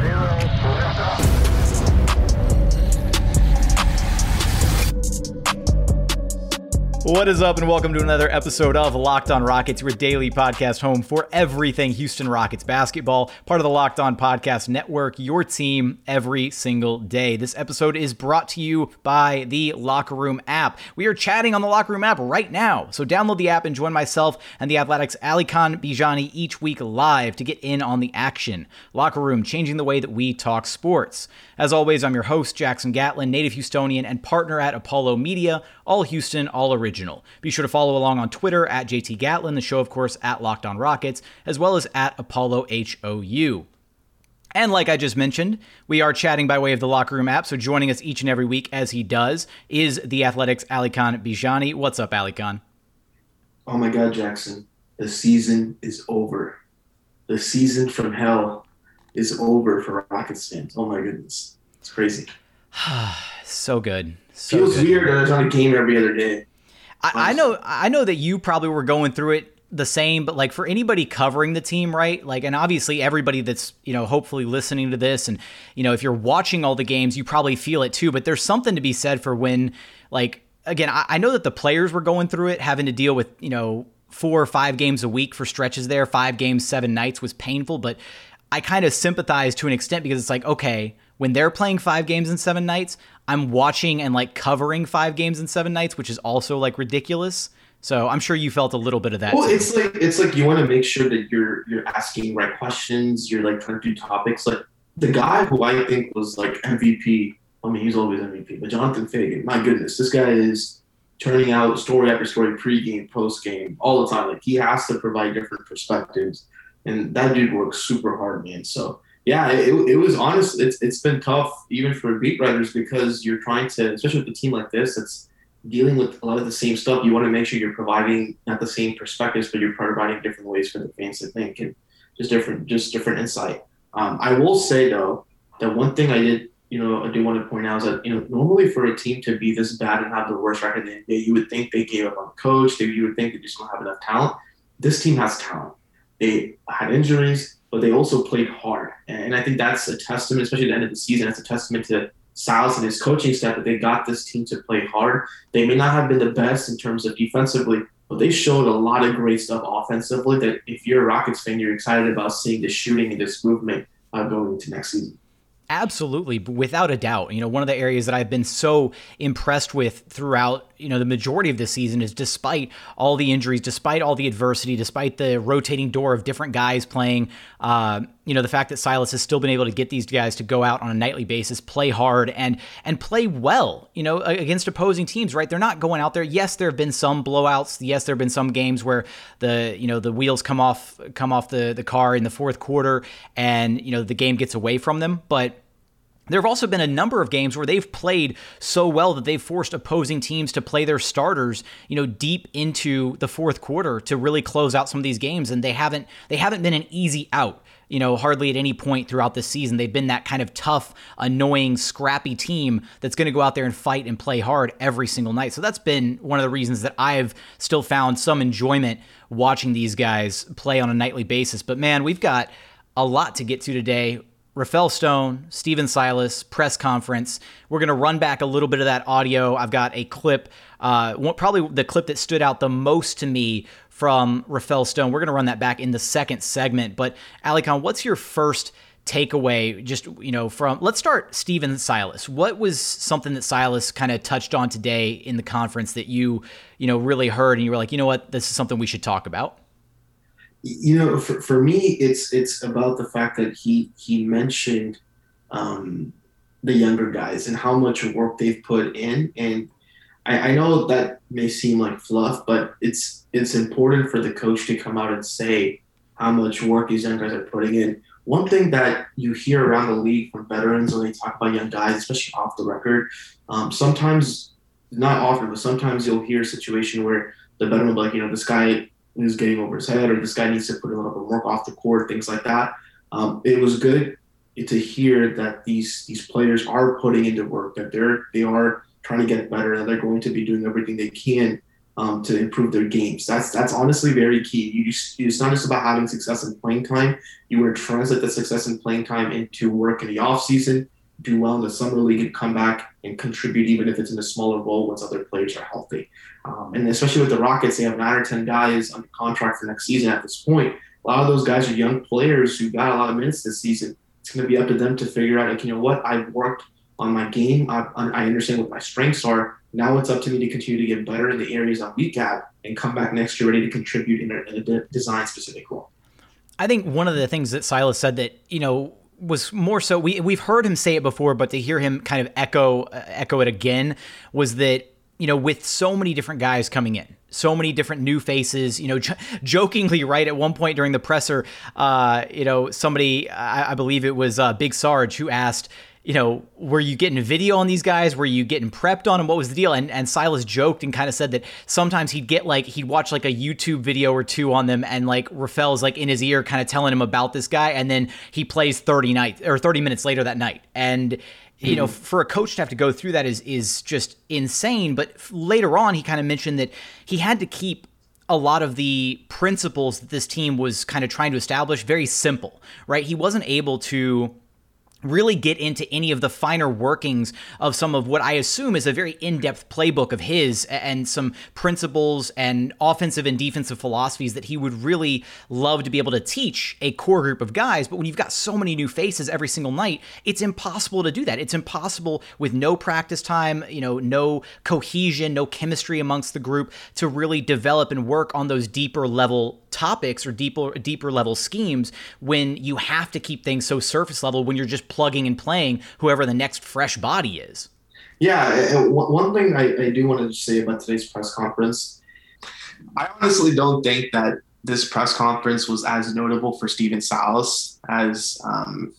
Zero, What is up, and welcome to another episode of Locked On Rockets, your daily podcast home for everything Houston Rockets basketball, part of the Locked On Podcast Network, your team every single day. This episode is brought to you by the Locker Room app. We are chatting on the Locker Room app right now, so download the app and join myself and the Athletics Alykhan Bijani each week live to get in on the action. Locker Room, changing the way that we talk sports. As always, I'm your host, Jackson Gatlin, native Houstonian and partner at Apollo Media, all Houston, all original. Be sure to follow along on Twitter at JT Gatlin, the show, of course, at Locked On Rockets, as well as at Apollo HOU. And like I just mentioned, we are chatting by way of the Locker Room app, so joining us each and every week as he does is the Athletics Alykhan Bijani. What's up, Alykhan? Oh my God, Jackson. The season is over. The season from hell is over for Rockets fans. Oh my goodness. It's crazy. so good. So Feels good. weird that it's on a game every other day. I, I know I know that you probably were going through it the same, but like for anybody covering the team, right? Like, and obviously everybody that's, you know, hopefully listening to this and, you know, if you're watching all the games, you probably feel it too. But there's something to be said for when, like, again, I, I know that the players were going through it, having to deal with, you know, four or five games a week for stretches there, five games, seven nights was painful. But I kind of sympathize to an extent because it's like, okay, when they're playing five games in seven nights, I'm watching and like covering five games in seven nights, which is also like ridiculous. So I'm sure you felt a little bit of that. Well, too. it's like it's like you want to make sure that you're you're asking right questions. You're like trying to do topics. Like the guy who I think was like MVP. I mean, he's always MVP. But Jonathan Feigen, my goodness, this guy is turning out story after story, pregame, postgame, all the time. Like he has to provide different perspectives, and that dude works super hard, man. So yeah, it, it was honest. It's it's been tough even for beat writers because you're trying to, especially with a team like this, it's dealing with a lot of the same stuff. You want to make sure you're providing not the same perspectives, but you're providing different ways for the fans to think and just different, just different insight. Um, I will say though that one thing I did, you know, I do want to point out is that you know normally for a team to be this bad and have the worst record in the NBA, you would think they gave up on the coach. They, you would think they just don't have enough talent. This team has talent. They had injuries, but they also played hard, and I think that's a testament, especially at the end of the season. That's a testament to Silas and his coaching staff that they got this team to play hard. They may not have been the best in terms of defensively, but they showed a lot of great stuff offensively. That if you're a Rockets fan, you're excited about seeing this shooting and this movement uh, going into next season. Absolutely, without a doubt. You know, one of the areas that I've been so impressed with throughout, you know, the majority of this season is despite all the injuries, despite all the adversity, despite the rotating door of different guys playing, uh, you know, the fact that Silas has still been able to get these guys to go out on a nightly basis, play hard and and play well, you know, against opposing teams, right? They're not going out there. Yes, there have been some blowouts. Yes, there have been some games where the, you know, the wheels come off come off the the car in the fourth quarter and, you know, the game gets away from them, but there have also been a number of games where they've played so well that they've forced opposing teams to play their starters, you know, deep into the fourth quarter to really close out some of these games and they haven't they haven't been an easy out you know, hardly at any point throughout the season. They've been that kind of tough, annoying, scrappy team that's going to go out there and fight and play hard every single night. So that's been one of the reasons that I've still found some enjoyment watching these guys play on a nightly basis. But man, we've got a lot to get to today. Rafael Stone, Stephen Silas press conference. We're going to run back a little bit of that audio. I've got a clip, uh, probably the clip that stood out the most to me from Rafael Stone. We're going to run that back in the second segment. But Alykhan, what's your first takeaway? Just you know, from let's start Stephen Silas. What was something that Silas kind of touched on today in the conference that you you know really heard and you were like, you know what, this is something we should talk about? You know for, for me it's it's about the fact that he he mentioned um, the younger guys and how much work they've put in. And I, I know that may seem like fluff but it's it's important for the coach to come out and say how much work these young guys are putting in. One thing that you hear around the league from veterans when they talk about young guys, especially off the record, um, sometimes, not often, but sometimes you'll hear a situation where the veteran will be like, you know, this guy is getting over his head, or this guy needs to put a little bit of work off the court, things like that. Um, it was good to hear that these these players are putting into work, that they're they are trying to get better, and they're going to be doing everything they can um, to improve their games. That's that's honestly very key. You just, it's not just about having success in playing time. You want to translate that success in playing time into work in the off season, do well in the summer league, and come back and contribute, even if it's in a smaller role once other players are healthy. Um, and especially with the Rockets, they have nine or ten guys under contract for next season. At this point, a lot of those guys are young players who got a lot of minutes this season. It's going to be up to them to figure out, like, you know what, I've worked on my game. I, I understand what my strengths are. Now it's up to me to continue to get better in the areas I'm weak at and come back next year ready to contribute in a, in a design specific role. I think one of the things that Silas said that, you know, was more so we we've heard him say it before, but to hear him kind of echo uh, echo it again was that you know with so many different guys coming in, so many different new faces. You know, j- jokingly, right at one point during the presser, uh, you know, somebody I, I believe it was uh, Big Sarge who asked, you know, were you getting a video on these guys? Were you getting prepped on them? What was the deal? And and Silas joked and kind of said that sometimes he'd get like he'd watch like a YouTube video or two on them, and like Rafael's like in his ear, kind of telling him about this guy, and then he plays thirty night or thirty minutes later that night, and you know, hmm. for a coach to have to go through that is is just insane. But later on, he kind of mentioned that he had to keep a lot of the principles that this team was kind of trying to establish very simple, right? He wasn't able to really get into any of the finer workings of some of what I assume is a very in-depth playbook of his and some principles and offensive and defensive philosophies that he would really love to be able to teach a core group of guys. But when you've got so many new faces every single night it's impossible to do that. It's impossible with no practice time you know no cohesion no chemistry amongst the group to really develop and work on those deeper level topics or deeper deeper level schemes when you have to keep things so surface level when you're just plugging and playing whoever the next fresh body is. Yeah, one thing I, I do want to say about today's press conference, I honestly don't think that this press conference was as notable for Stephen Silas as um,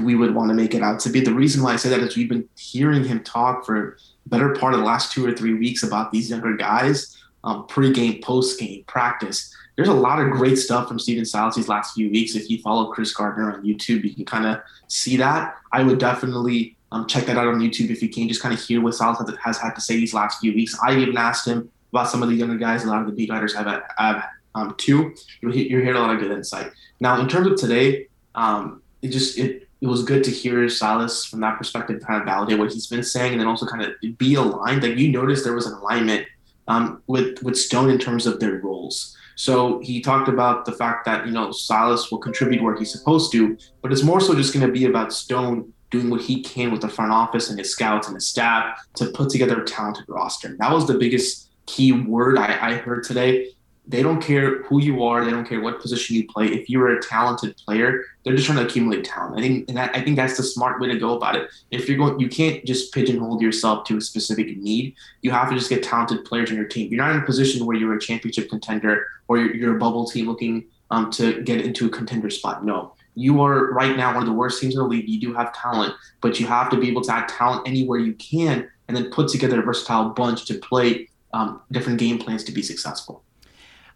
we would want to make it out to be. The reason why I say that is we've been hearing him talk for better part of the last two or three weeks about these younger guys, um, pre-game, post-game, practice there's a lot of great stuff from Stephen Silas these last few weeks. If you follow Chris Gardner on YouTube, you can kind of see that. I would definitely um, check that out on YouTube if you can, just kind of hear what Silas has had to say these last few weeks. I even asked him about some of the younger guys. A lot of the beat writers have, have um, too. You're, you're hearing a lot of good insight. Now, in terms of today, um, it just it it was good to hear Silas from that perspective kind of validate what he's been saying, and then also kind of be aligned. Like you noticed, there was an alignment um, with with Stone in terms of their roles. So he talked about the fact that, you know, Silas will contribute where he's supposed to, but it's more so just going to be about Stone doing what he can with the front office and his scouts and his staff to put together a talented roster. That was the biggest key word I, I heard today they don't care who you are. They don't care what position you play. If you're a talented player, they're just trying to accumulate talent. I think, and I think that's the smart way to go about it. If you're going, you can't just pigeonhole yourself to a specific need. You have to just get talented players on your team. You're not in a position where you're a championship contender or you're, you're a bubble team looking um, to get into a contender spot. No, you are right now one of the worst teams in the league. You do have talent, but you have to be able to add talent anywhere you can, and then put together a versatile bunch to play um, different game plans to be successful.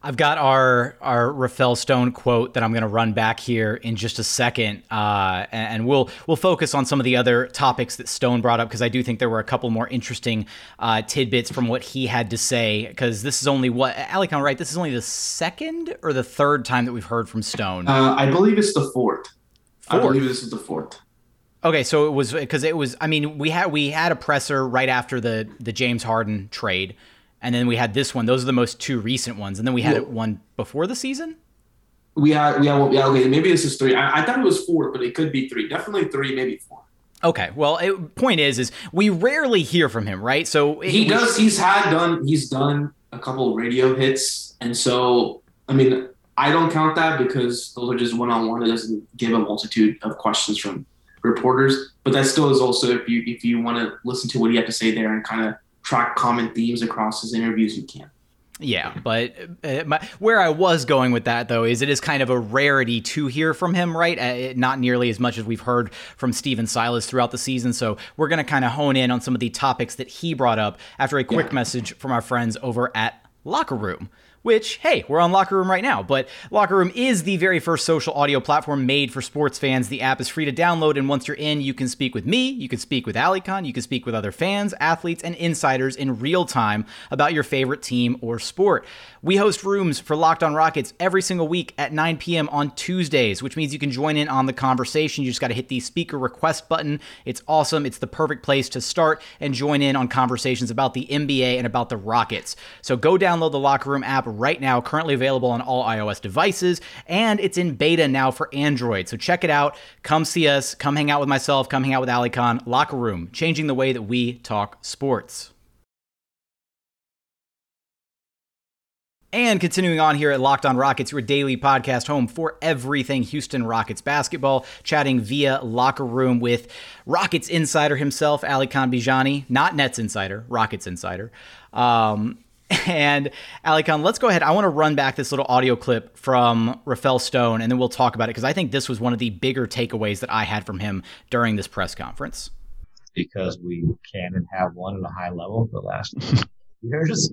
I've got our our Rafael Stone quote that I'm going to run back here in just a second, uh, and we'll we'll focus on some of the other topics that Stone brought up because I do think there were a couple more interesting uh, tidbits from what he had to say. Because this is only what Alec, I'm right. This is only the second or the third time that we've heard from Stone. Uh, I believe it's the fourth. fourth. I believe this is the fourth. Okay, so it was because it was. I mean, we had we had a presser right after the the James Harden trade and then we had this one. Those are the most two recent ones, and then we had yeah. one before the season. We had, we had, yeah, okay, maybe this is three. I, I thought it was four, but it could be three. Definitely three, maybe four. Okay. Well, it, point is, is we rarely hear from him, right? So he does. He's had done. He's done a couple radio hits, and so I mean, I don't count that because those are just one on one. It doesn't give a multitude of questions from reporters, but that still is also if you if you want to listen to what he had to say there and kind of track common themes across his interviews, you can. Yeah, but uh, my, where I was going with that though is it is kind of a rarity to hear from him, right? Uh, not nearly as much as we've heard from Stephen Silas throughout the season. So we're going to kind of hone in on some of the topics that he brought up after a quick yeah. message from our friends over at Locker Room which, hey, we're on Locker Room right now. But Locker Room is the very first social audio platform made for sports fans. The app is free to download, and once you're in, you can speak with me, you can speak with Alykhan, you can speak with other fans, athletes, and insiders in real time about your favorite team or sport. We host rooms for Locked On Rockets every single week at 9 p.m. on Tuesdays, which means you can join in on the conversation. You just got to hit the speaker request button. It's awesome. It's the perfect place to start and join in on conversations about the NBA and about the Rockets. So go download the Locker Room app right now, currently available on all iOS devices, and it's in beta now for Android. So check it out. Come see us. Come hang out with myself. Come hang out with Alykhan. Locker Room, changing the way that we talk sports. And continuing on here at Locked On Rockets, your daily podcast home for everything Houston Rockets basketball, chatting via locker room with Rockets insider himself, Alykhan Bijani, not Nets insider, Rockets insider. Um, and Alykhan, let's go ahead. I want to run back this little audio clip from Rafael Stone, and then we'll talk about it because I think this was one of the bigger takeaways that I had from him during this press conference. Because we can and have won at a high level the last years.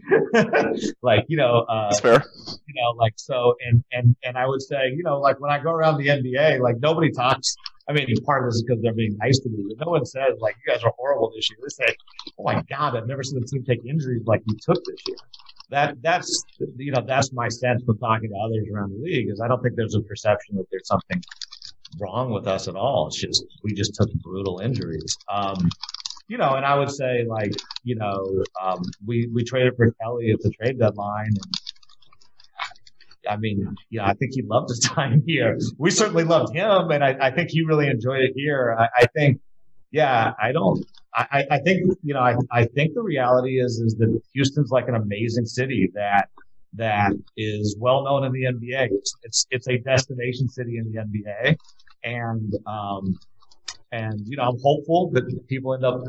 like, you know, uh, That's fair. You know, like, so, and, and, and I would say, you know, like when I go around the NBA, like nobody talks. I mean, part of this is because they're being nice to me, but no one says, like, you guys are horrible this year. They say, oh my God, I've never seen a team take injuries like you took this year. That, that's, you know, that's my sense from talking to others around the league is I don't think there's a perception that there's something wrong with us at all. It's just, we just took brutal injuries. Um, you know, and I would say like, you know, um, we we traded for Kelly at the trade deadline. And, I mean, yeah, I think he loved his time here. We certainly loved him, and I, I think he really enjoyed it here. I, I think, yeah, I don't. I, I think you know I, I think the reality is is that Houston's like an amazing city that that is well known in the NBA. It's it's, it's a destination city in the NBA, and um, and, you know, I'm hopeful that people end up,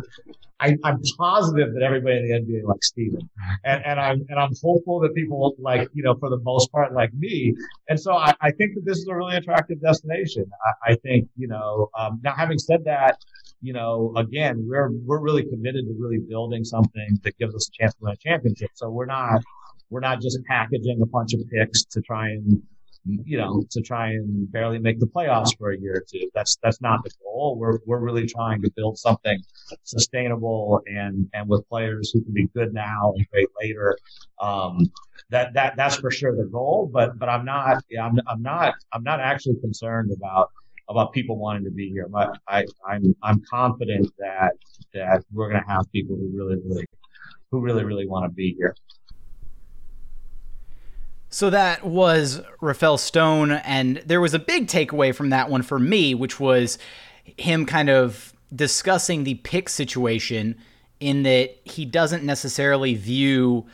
I, am positive that everybody in the NBA likes Stephen. And, and I'm, and I'm hopeful that people like, you know, for the most part, like me. And so I, I think that this is a really attractive destination. I, I think, you know, um, now having said that, you know, again, we're, we're really committed to really building something that gives us a chance to win a championship. So we're not, we're not just packaging a bunch of picks to try and, you know, to try and barely make the playoffs for a year or two. That's that's not the goal. We're we're really trying to build something sustainable and and with players who can be good now and great later. Um, that that that's for sure the goal. But but I'm not I'm I'm not I'm not actually concerned about about people wanting to be here. But I I'm I'm confident that that we're going to have people who really really who really really want to be here. So that was Rafael Stone, and there was a big takeaway from that one for me, which was him kind of discussing the pick situation in that he doesn't necessarily view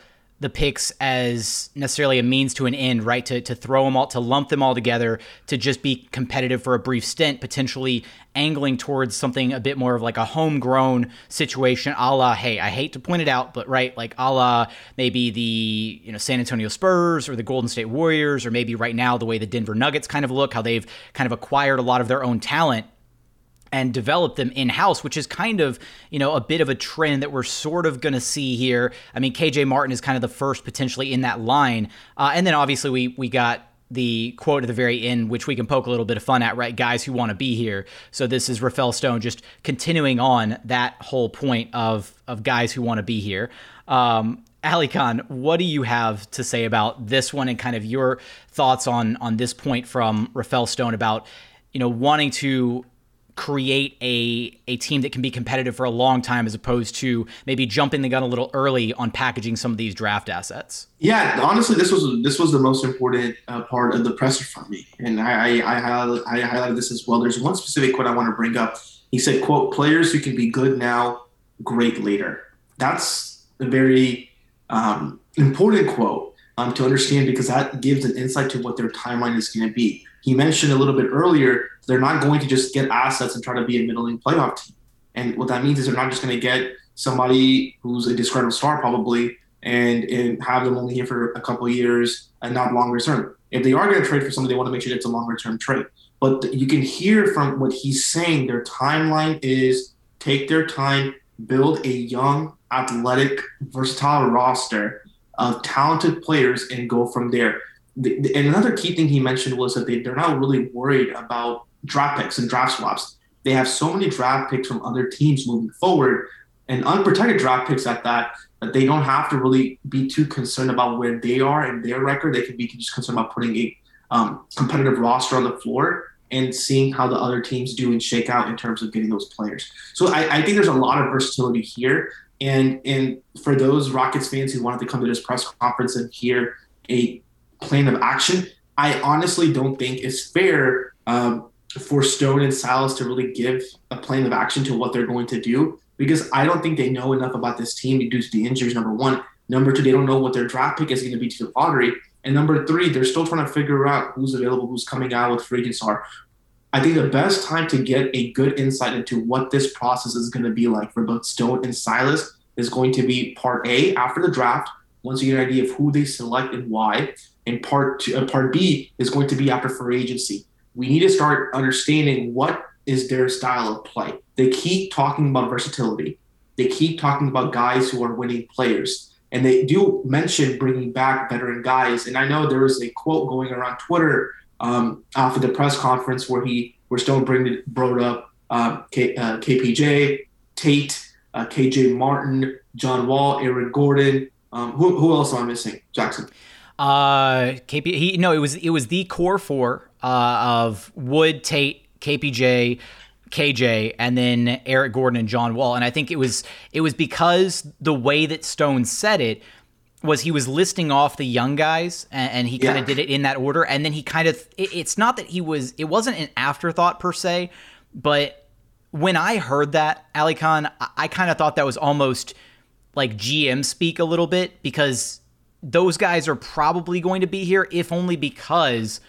the picks as necessarily a means to an end, right? To, to throw them all, to lump them all together, to just be competitive for a brief stint, potentially angling towards something a bit more of like a homegrown situation, a la, hey, I hate to point it out, but right, like a la maybe the you know San Antonio Spurs or the Golden State Warriors, or maybe right now the way the Denver Nuggets kind of look, how they've kind of acquired a lot of their own talent and develop them in house, which is kind of, you know, a bit of a trend that we're sort of going to see here. I mean, KJ Martin is kind of the first potentially in that line. Uh, and then obviously we, we got the quote at the very end, which we can poke a little bit of fun at, right? Guys who want to be here. So this is Rafael Stone just continuing on that whole point of, of guys who want to be here. Um, Khan, what do you have to say about this one and kind of your thoughts on on this point from Rafael Stone about, you know, wanting to create a a team that can be competitive for a long time as opposed to maybe jumping the gun a little early on packaging some of these draft assets. Yeah, honestly, this was this was the most important uh, part of the presser for me, and I I, I, I highlighted this as well. There's one specific quote I want to bring up. He said, "quote Players who can be good now, great later." That's a very um, important quote um, to understand because that gives an insight to what their timeline is going to be. He mentioned a little bit earlier they're not going to just get assets and try to be a middling playoff team. And what that means is they're not just going to get somebody who's a disgruntled star probably and and have them only here for a couple years and not longer term. If they are going to trade for somebody, they want to make sure it's a longer term trade. But you can hear from what he's saying, their timeline is take their time, build a young, athletic, versatile roster of talented players, and go from there. The, the, and another key thing he mentioned was that they, they're not really worried about draft picks and draft swaps. They have so many draft picks from other teams moving forward and unprotected draft picks at that that they don't have to really be too concerned about where they are and their record. They can be just concerned about putting a um, competitive roster on the floor and seeing how the other teams do and shake out in terms of getting those players. So I, I think there's a lot of versatility here. And and for those Rockets fans who wanted to come to this press conference and hear a plan of action, I honestly don't think it's fair um, for Stone and Silas to really give a plan of action to what they're going to do because I don't think they know enough about this team due to the injuries. Number one, number two, they don't know what their draft pick is going to be to the lottery. And number three, they're still trying to figure out who's available, who's coming out, with free agents are. I think the best time to get a good insight into what this process is going to be like for both Stone and Silas is going to be part A after the draft, once you get an idea of who they select and why. And part two, uh, part B is going to be after free agency. We need to start understanding what is their style of play. They keep talking about versatility. They keep talking about guys who are winning players. And they do mention bringing back veteran guys. And I know there was a quote going around Twitter um, after the press conference where he where Stone brought up uh, K, uh, KPJ, Tate, uh, KJ Martin, John Wall, Aaron Gordon. Um, who, who else am I missing? Jackson. Uh, KP. He no, it was it was the core four uh, of Wood, Tate, KPJ, KJ, and then Eric Gordon and John Wall. And I think it was it was because the way that Stone said it was he was listing off the young guys and, and he kind of yeah. did it in that order and then he kind of it, it's not that he was it wasn't an afterthought per se but when i heard that Alykhan i, I kind of thought that was almost like gm speak a little bit because those guys are probably going to be here if only because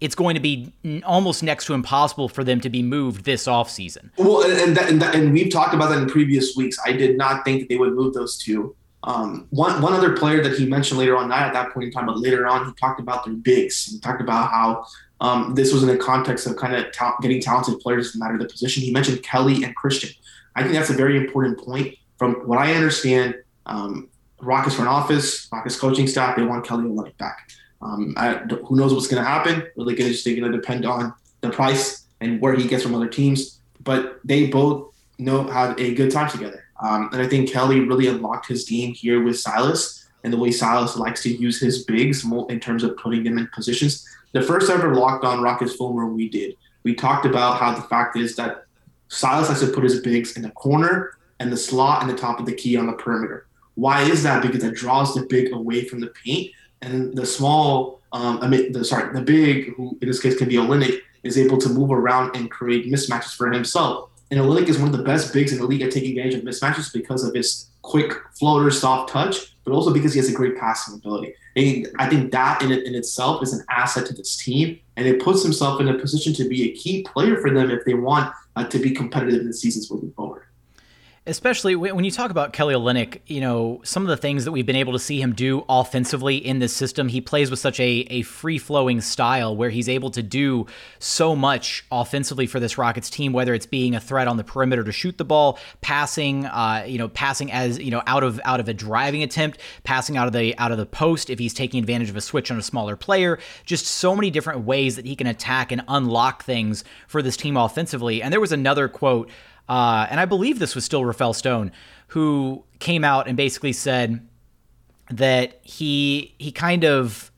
it's going to be almost next to impossible for them to be moved this offseason. Well, and, that, and, that, and we've talked about that in previous weeks. I did not think that they would move those two. Um, one one other player that he mentioned later on, not at that point in time, but later on, he talked about their bigs. He talked about how um, this was in the context of kind of ta- getting talented players no matter the position. He mentioned Kelly and Christian. I think that's a very important point. From what I understand, um, Rockets front office, Rockets coaching staff, they want Kelly Olynyk back. Um, I, who knows what's going to happen? Really, just going to depend on the price and where he gets from other teams. But they both know had a good time together. Um, and I think Kelly really unlocked his game here with Silas and the way Silas likes to use his bigs in terms of putting them in positions. The first ever locked on Rockets film where we did, we talked about how the fact is that Silas likes to put his bigs in the corner and the slot and the top of the key on the perimeter. Why is that? Because it draws the big away from the paint, and the small, um, I mean, the sorry, the big, who in this case can be Olynyk, is able to move around and create mismatches for himself. And Olynyk is one of the best bigs in the league at taking advantage of mismatches because of his quick floater, soft touch, but also because he has a great passing ability. And I think that in, in itself is an asset to this team, and it puts himself in a position to be a key player for them if they want uh, to be competitive in the seasons moving forward especially when you talk about Kelly Olynyk, you know, some of the things that we've been able to see him do offensively in this system, he plays with such a, a free flowing style where he's able to do so much offensively for this Rockets team, whether it's being a threat on the perimeter to shoot the ball, passing, uh, you know, passing as, you know, out of out of a driving attempt, passing out of the out of the post if he's taking advantage of a switch on a smaller player, just so many different ways that he can attack and unlock things for this team offensively. And there was another quote uh, and I believe this was still Rafael Stone, who came out and basically said that he he kind of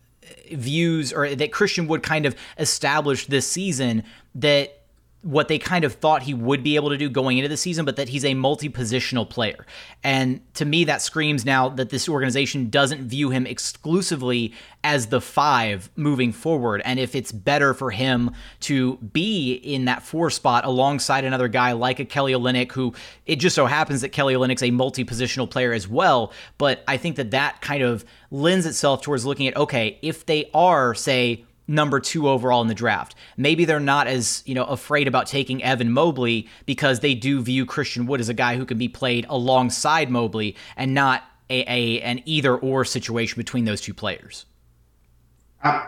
views or that Christian Wood kind of established this season that what they kind of thought he would be able to do going into the season, but that he's a multi positional player. And to me, that screams now that this organization doesn't view him exclusively as the five moving forward. And if it's better for him to be in that four spot alongside another guy like a Kelly Olynyk, who it just so happens that Kelly Olynyk's a multi positional player as well. But I think that that kind of lends itself towards looking at okay, if they are, say, number two overall in the draft. Maybe they're not as you know afraid about taking Evan Mobley because they do view Christian Wood as a guy who can be played alongside Mobley and not a, a an either or situation between those two players. Uh,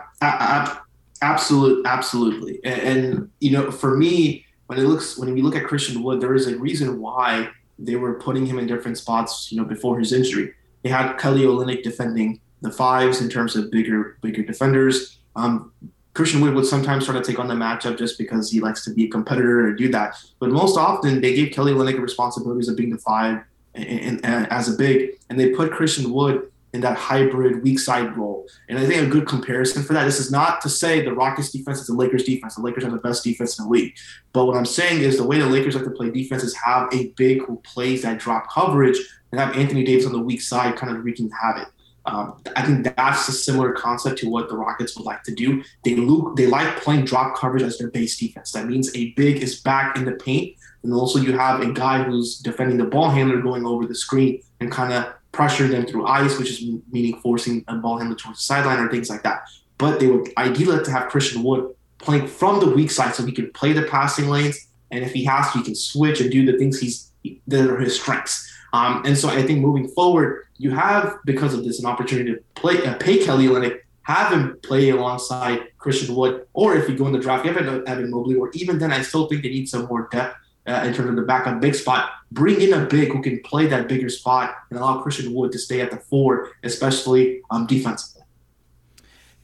absolutely, absolutely. And, and, you know, for me, when it looks when we look at Christian Wood, there is a reason why they were putting him in different spots. You know, before his injury, they had Kelly Olynyk defending the fives in terms of bigger bigger defenders. Um, Christian Wood would sometimes try to take on the matchup just because he likes to be a competitor or do that. But most often, they gave Kelly Olynyk responsibilities of being the five and, and, and as a big, and they put Christian Wood in that hybrid weak side role. And I think a good comparison for that. This is not to say the Rockets defense is the Lakers defense. The Lakers have the best defense in the league. But what I'm saying is the way the Lakers like to play defense is have a big who plays that drop coverage and have Anthony Davis on the weak side kind of wreaking havoc. Um, I think that's a similar concept to what the Rockets would like to do. They look, they like playing drop coverage as their base defense. That means a big is back in the paint, and also you have a guy who's defending the ball handler going over the screen and kind of pressuring them through ice, which is meaning forcing a ball handler towards the sideline or things like that. But they would ideally like to have Christian Wood playing from the weak side so he can play the passing lanes, and if he has to, he can switch and do the things he's that are his strengths. Um, and so I think moving forward, you have because of this an opportunity to play uh, pay Kelly Olynyk, have him play alongside Christian Wood, or if you go in the draft, you have Evan Mobley, or even then, I still think they need some more depth uh, in terms of the backup big spot. Bring in a big who can play that bigger spot and allow Christian Wood to stay at the four, especially um, defensively.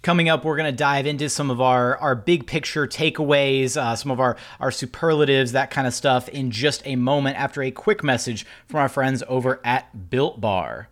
Coming up, we're going to dive into some of our, our big picture takeaways, uh, some of our, our superlatives, that kind of stuff in just a moment after a quick message from our friends over at Built Bar.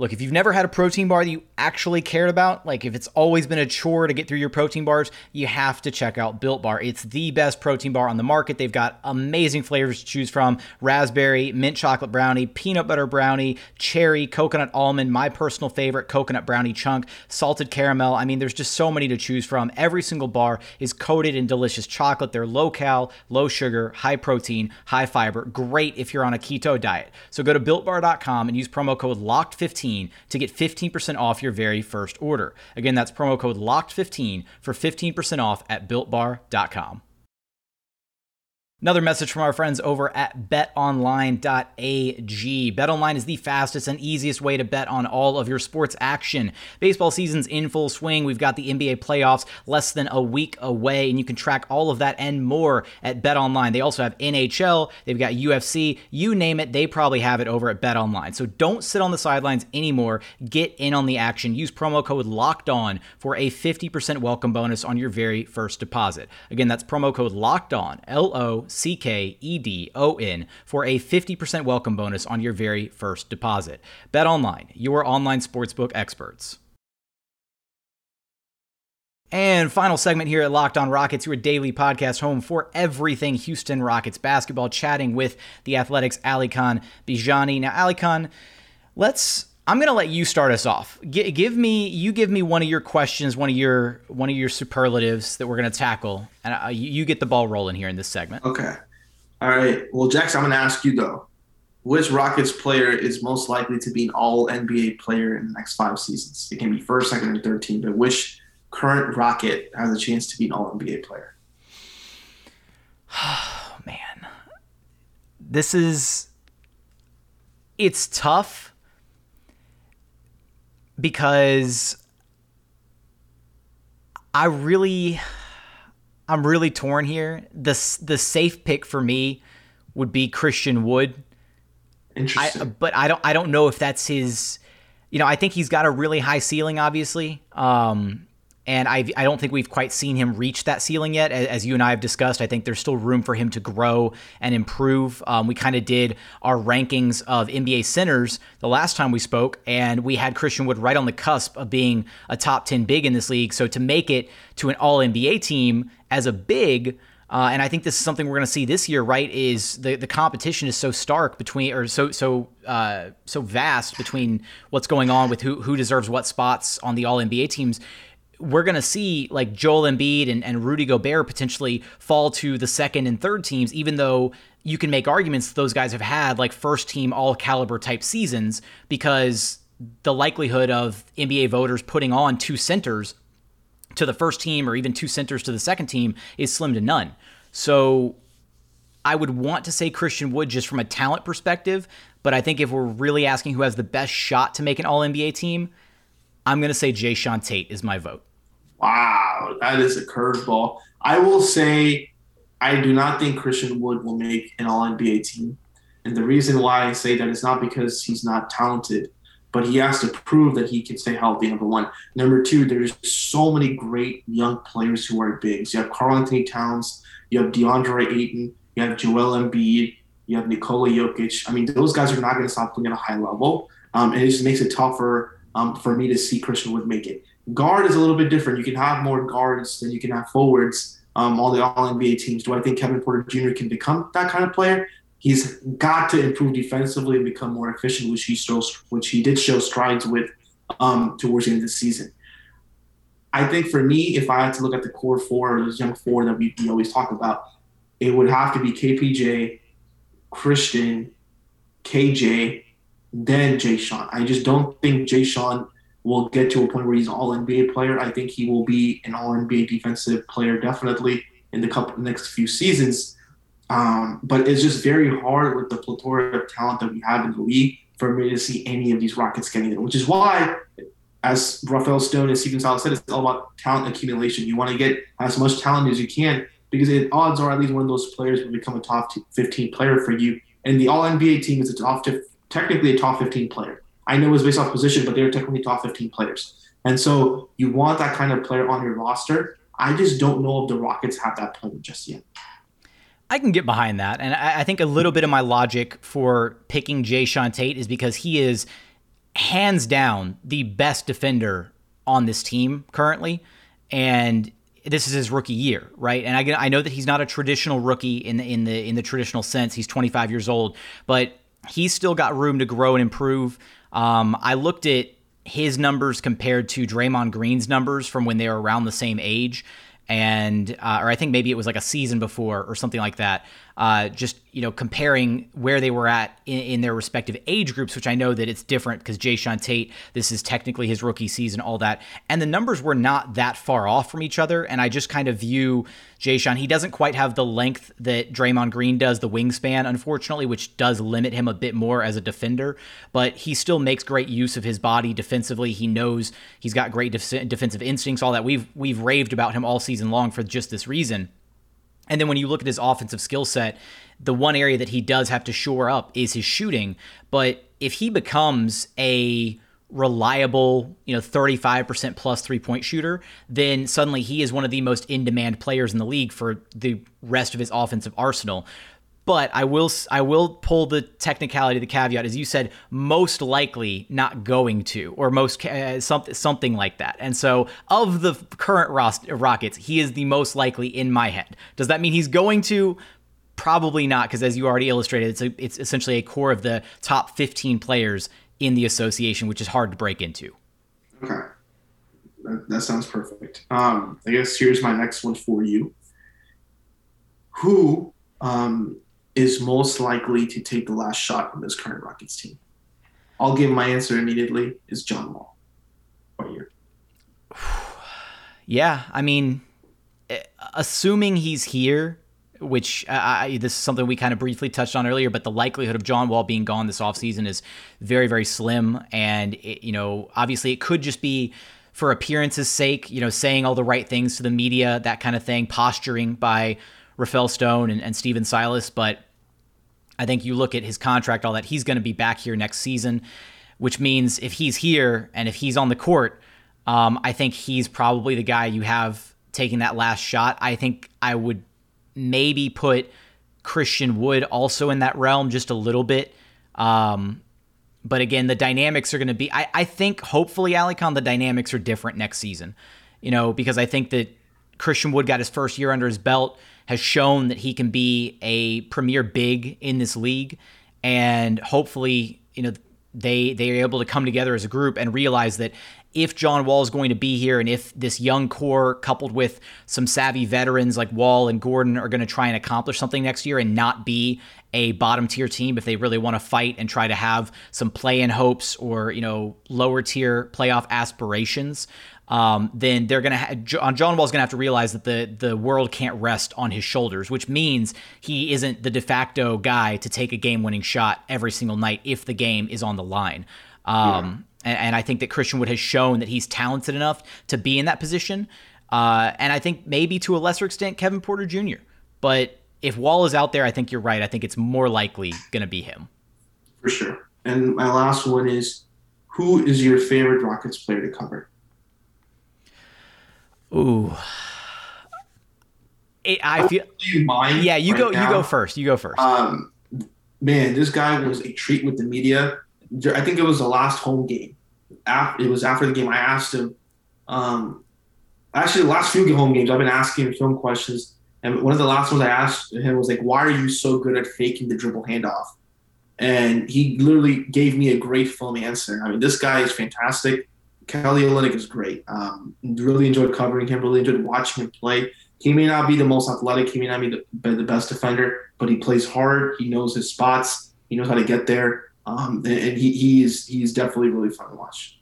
Look, if you've never had a protein bar that you actually cared about, like if it's always been a chore to get through your protein bars, you have to check out Built Bar. It's the best protein bar on the market. They've got amazing flavors to choose from raspberry, mint chocolate brownie, peanut butter brownie, cherry, coconut almond, my personal favorite, coconut brownie chunk, salted caramel. I mean, there's just so many to choose from. Every single bar is coated in delicious chocolate. They're low cal, low sugar, high protein, high fiber. Great if you're on a keto diet. So go to builtbar.com and use promo code LOCKED15 to get 15% off your very first order. Again, that's promo code LOCKED15 for 15% off at builtbar.com. Another message from our friends over at betonline.ag. BetOnline is the fastest and easiest way to bet on all of your sports action. Baseball season's in full swing. We've got the NBA playoffs less than a week away, and you can track all of that and more at BetOnline. They also have NHL, they've got UFC, you name it, they probably have it over at BetOnline. So don't sit on the sidelines anymore. Get in on the action. Use promo code LOCKED ON for a 50% welcome bonus on your very first deposit. Again, that's promo code LOCKED ON, L O C K E D O N for a 50% welcome bonus on your very first deposit. BetOnline, your online sportsbook experts. And final segment here at Locked On Rockets, your daily podcast home for everything Houston Rockets basketball, chatting with the Athletics' Alykhan Bijani. Now, Alykhan, let's I'm gonna let you start us off. G- give me, you give me one of your questions, one of your one of your superlatives that we're gonna tackle, and uh, you, you get the ball rolling here in this segment. Okay. All right. Well, Jax, I'm gonna ask you though, which Rockets player is most likely to be an All NBA player in the next five seasons? It can be first, second, or third team, but which current Rocket has a chance to be an All NBA player? Oh man, this is it's tough because I really I'm really torn here. The the safe pick for me would be Christian Wood. Interesting. I, but I don't I don't know if that's his you know, I think he's got a really high ceiling obviously. Um and I I don't think we've quite seen him reach that ceiling yet. As you and I have discussed, I think there's still room for him to grow and improve. Um, we kind of did our rankings of NBA centers the last time we spoke, and we had Christian Wood right on the cusp of being a top 10 big in this league. So to make it to an All NBA team as a big. Uh, and I think this is something we're going to see this year, right? Is the, the competition is so stark between, or so so uh, so vast between what's going on with who who deserves what spots on the All NBA teams we're going to see like Joel Embiid and, and Rudy Gobert potentially fall to the second and third teams, even though you can make arguments those guys have had like first team all caliber type seasons because the likelihood of NBA voters putting on two centers to the first team or even two centers to the second team is slim to none. So I would want to say Christian Wood just from a talent perspective, but I think if we're really asking who has the best shot to make an All NBA team, I'm going to say Jae'Sean Tate is my vote. Wow, that is a curveball. I will say I do not think Christian Wood will make an All NBA team. And the reason why I say that is not because he's not talented, but he has to prove that he can stay healthy, number one. Number two, there's so many great young players who are bigs. You have Karl-Anthony Towns, you have DeAndre Ayton, you have Joel Embiid, you have Nikola Jokic. I mean, those guys are not going to stop playing at a high level. Um, and it just makes it tougher um, for me to see Christian Wood make it. Guard is a little bit different. You can have more guards than you can have forwards. Um, all the All NBA teams. Do I think Kevin Porter Jr. can become that kind of player? He's got to improve defensively and become more efficient, which he shows, which he did show strides with um, towards the end of the season. I think for me, if I had to look at the core four, those young four that we, we always talk about, it would have to be KPJ, Christian, KJ, then Jae'Sean. I just don't think Jae'Sean will get to a point where he's an All NBA player. I think he will be an All NBA defensive player definitely in the couple next few seasons. Um, but it's just very hard with the plethora of talent that we have in the league for me to see any of these Rockets getting there, which is why, as Rafael Stone and Stephen Silas said, it's all about talent accumulation. You want to get as much talent as you can because it, odds are at least one of those players will become a top 15 player for you. And the All NBA team is a top, technically a top 15 player. I know it's based off position, but they're technically top 15 players. And so you want that kind of player on your roster. I just don't know if the Rockets have that player just yet. I can get behind that. And I, think a little bit of my logic for picking Jae'Sean Tate is because he is hands down the best defender on this team currently. And this is his rookie year, right? And I, I know that he's not a traditional rookie in the, in the in the traditional sense. He's 25 years old, but he's still got room to grow and improve. Um, I looked at his numbers compared to Draymond Green's numbers from when they were around the same age, and uh, or I think maybe it was like a season before or something like that. Uh, just you know comparing where they were at in, in, their respective age groups, which I know that it's different because Jae'Sean Tate, this is technically his rookie season, all that, and the numbers were not that far off from each other. And I just kind of view Jae'Sean, he doesn't quite have the length that Draymond Green does, the wingspan, unfortunately, which does limit him a bit more as a defender. But he still makes great use of his body defensively. He knows he's got great def- defensive instincts, all that. We've we've raved about him all season long for just this reason. And then when you look at his offensive skill set, the one area that he does have to shore up is his shooting. But if he becomes a reliable, you know, 35% plus three point shooter, then suddenly he is one of the most in demand players in the league for the rest of his offensive arsenal. But I will I will pull the technicality, the caveat, as you said, most likely not going to, or most uh, something something like that. And so, of the current Rockets, he is the most likely in my head. Does that mean he's going to? Probably not, because as you already illustrated, it's a, it's essentially a core of the top 15 players in the association, which is hard to break into. Okay, that, that sounds perfect. Um, I guess here's my next one for you. Who um, is most likely to take the last shot on this current Rockets team? I'll give my answer immediately. Is John Wall. What year? Yeah, I mean, eh, assuming he's here, which I, this is something we kind of briefly touched on earlier, but the likelihood of John Wall being gone this offseason is very, very slim. And, it, you know, obviously it could just be for appearance's sake, you know, saying all the right things to the media, that kind of thing, posturing by Rafael Stone and, and Stephen Silas. But I think you look at his contract, all that, he's going to be back here next season, which means if he's here and if he's on the court, um, I think he's probably the guy you have taking that last shot. I think I would maybe put Christian Wood also in that realm just a little bit. Um, but again, the dynamics are going to be, I, I think, hopefully, Alykhan, the dynamics are different next season. You know, because I think that Christian Wood got his first year under his belt has shown that he can be a premier big in this league, and hopefully, you know, they they are able to come together as a group and realize that if John Wall is going to be here and if this young core coupled with some savvy veterans like Wall and Gordon are going to try and accomplish something next year and not be a bottom tier team if they really want to fight and try to have some play in hopes or, you know, lower tier playoff aspirations, um, then they're gonna ha- John John Wall's gonna have to realize that the the world can't rest on his shoulders, which means he isn't the de facto guy to take a game winning shot every single night if the game is on the line. Um, and, and I think that Christian Wood has shown that he's talented enough to be in that position. Uh, and I think maybe to a lesser extent Kevin Porter Jr. But if Wall is out there, I think you're right. I think it's more likely going to be him. For sure. And my last one is who is your favorite Rockets player to cover? Ooh. It, I feel. You mind Yeah, you right go. You go first. You go first. Um, man, this guy was a treat with the media. I think it was the last home game. After, it was after the game. I asked him. Um, actually, the last few home games, I've been asking him film questions, and one of the last ones I asked him was like, "Why are you so good at faking the dribble handoff?" And he literally gave me a great film answer. I mean, this guy is fantastic. Kelly Olynyk is great. Um, really enjoyed covering him. Really enjoyed watching him play. He may not be the most athletic. He may not be the, the best defender, but he plays hard. He knows his spots. He knows how to get there. Um, and, and he, he is he's definitely really fun to watch.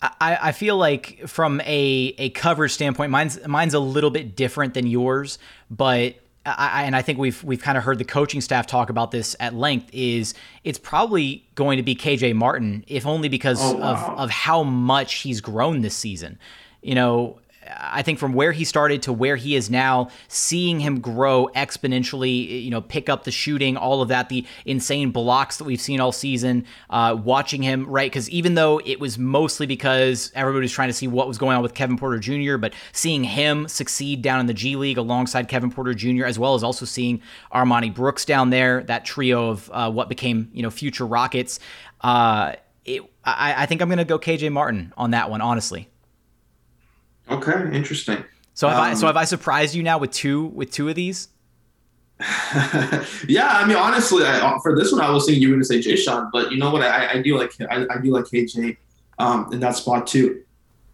I, I feel like from a, a coverage standpoint, mine's mine's a little bit different than yours, but I, and I think we've we've kind of heard the coaching staff talk about this at length. Is it's probably going to be KJ Martin, if only because Oh, wow. of of how much he's grown this season. You know, I think from where he started to where he is now, seeing him grow exponentially, you know, pick up the shooting, all of that, the insane blocks that we've seen all season, uh, watching him, right? Because even though it was mostly because everybody was trying to see what was going on with Kevin Porter Jr., but seeing him succeed down in the G League alongside Kevin Porter Jr., as well as also seeing Armoni Brooks down there, that trio of uh, what became, you know, future Rockets. Uh, it, I, I think I'm going to go KJ Martin on that one, honestly. Okay, interesting. So have I Um, so have I surprised you now with two with two of these? yeah, I mean, honestly, I, for this one, I was thinking you were going to say Jae'Sean, but you know what? I, I do like I, I do like KJ um, in that spot too.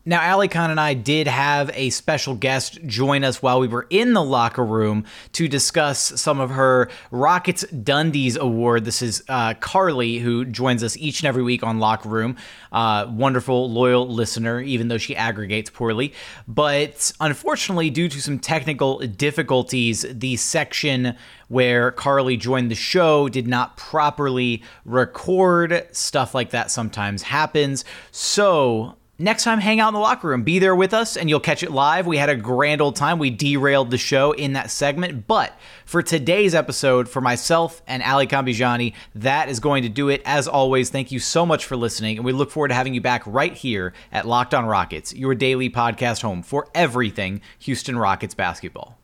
Now, Alykhan and I did have a special guest join us while we were in the locker room to discuss some of her Rockets Dundies Award. This is uh, Carly, who joins us each and every week on Locker Room. Uh, wonderful, loyal listener, even though she aggregates poorly. But unfortunately, due to some technical difficulties, the section where Carly joined the show did not properly record. Stuff like that sometimes happens. So next time hang out in the locker room. Be there with us and you'll catch it live. We had a grand old time. We derailed the show in that segment. But for today's episode for myself and Alykhan Bijani that is going to do it. As always thank you so much for listening and we look forward to having you back right here at locked on rockets your daily podcast home for everything houston rockets basketball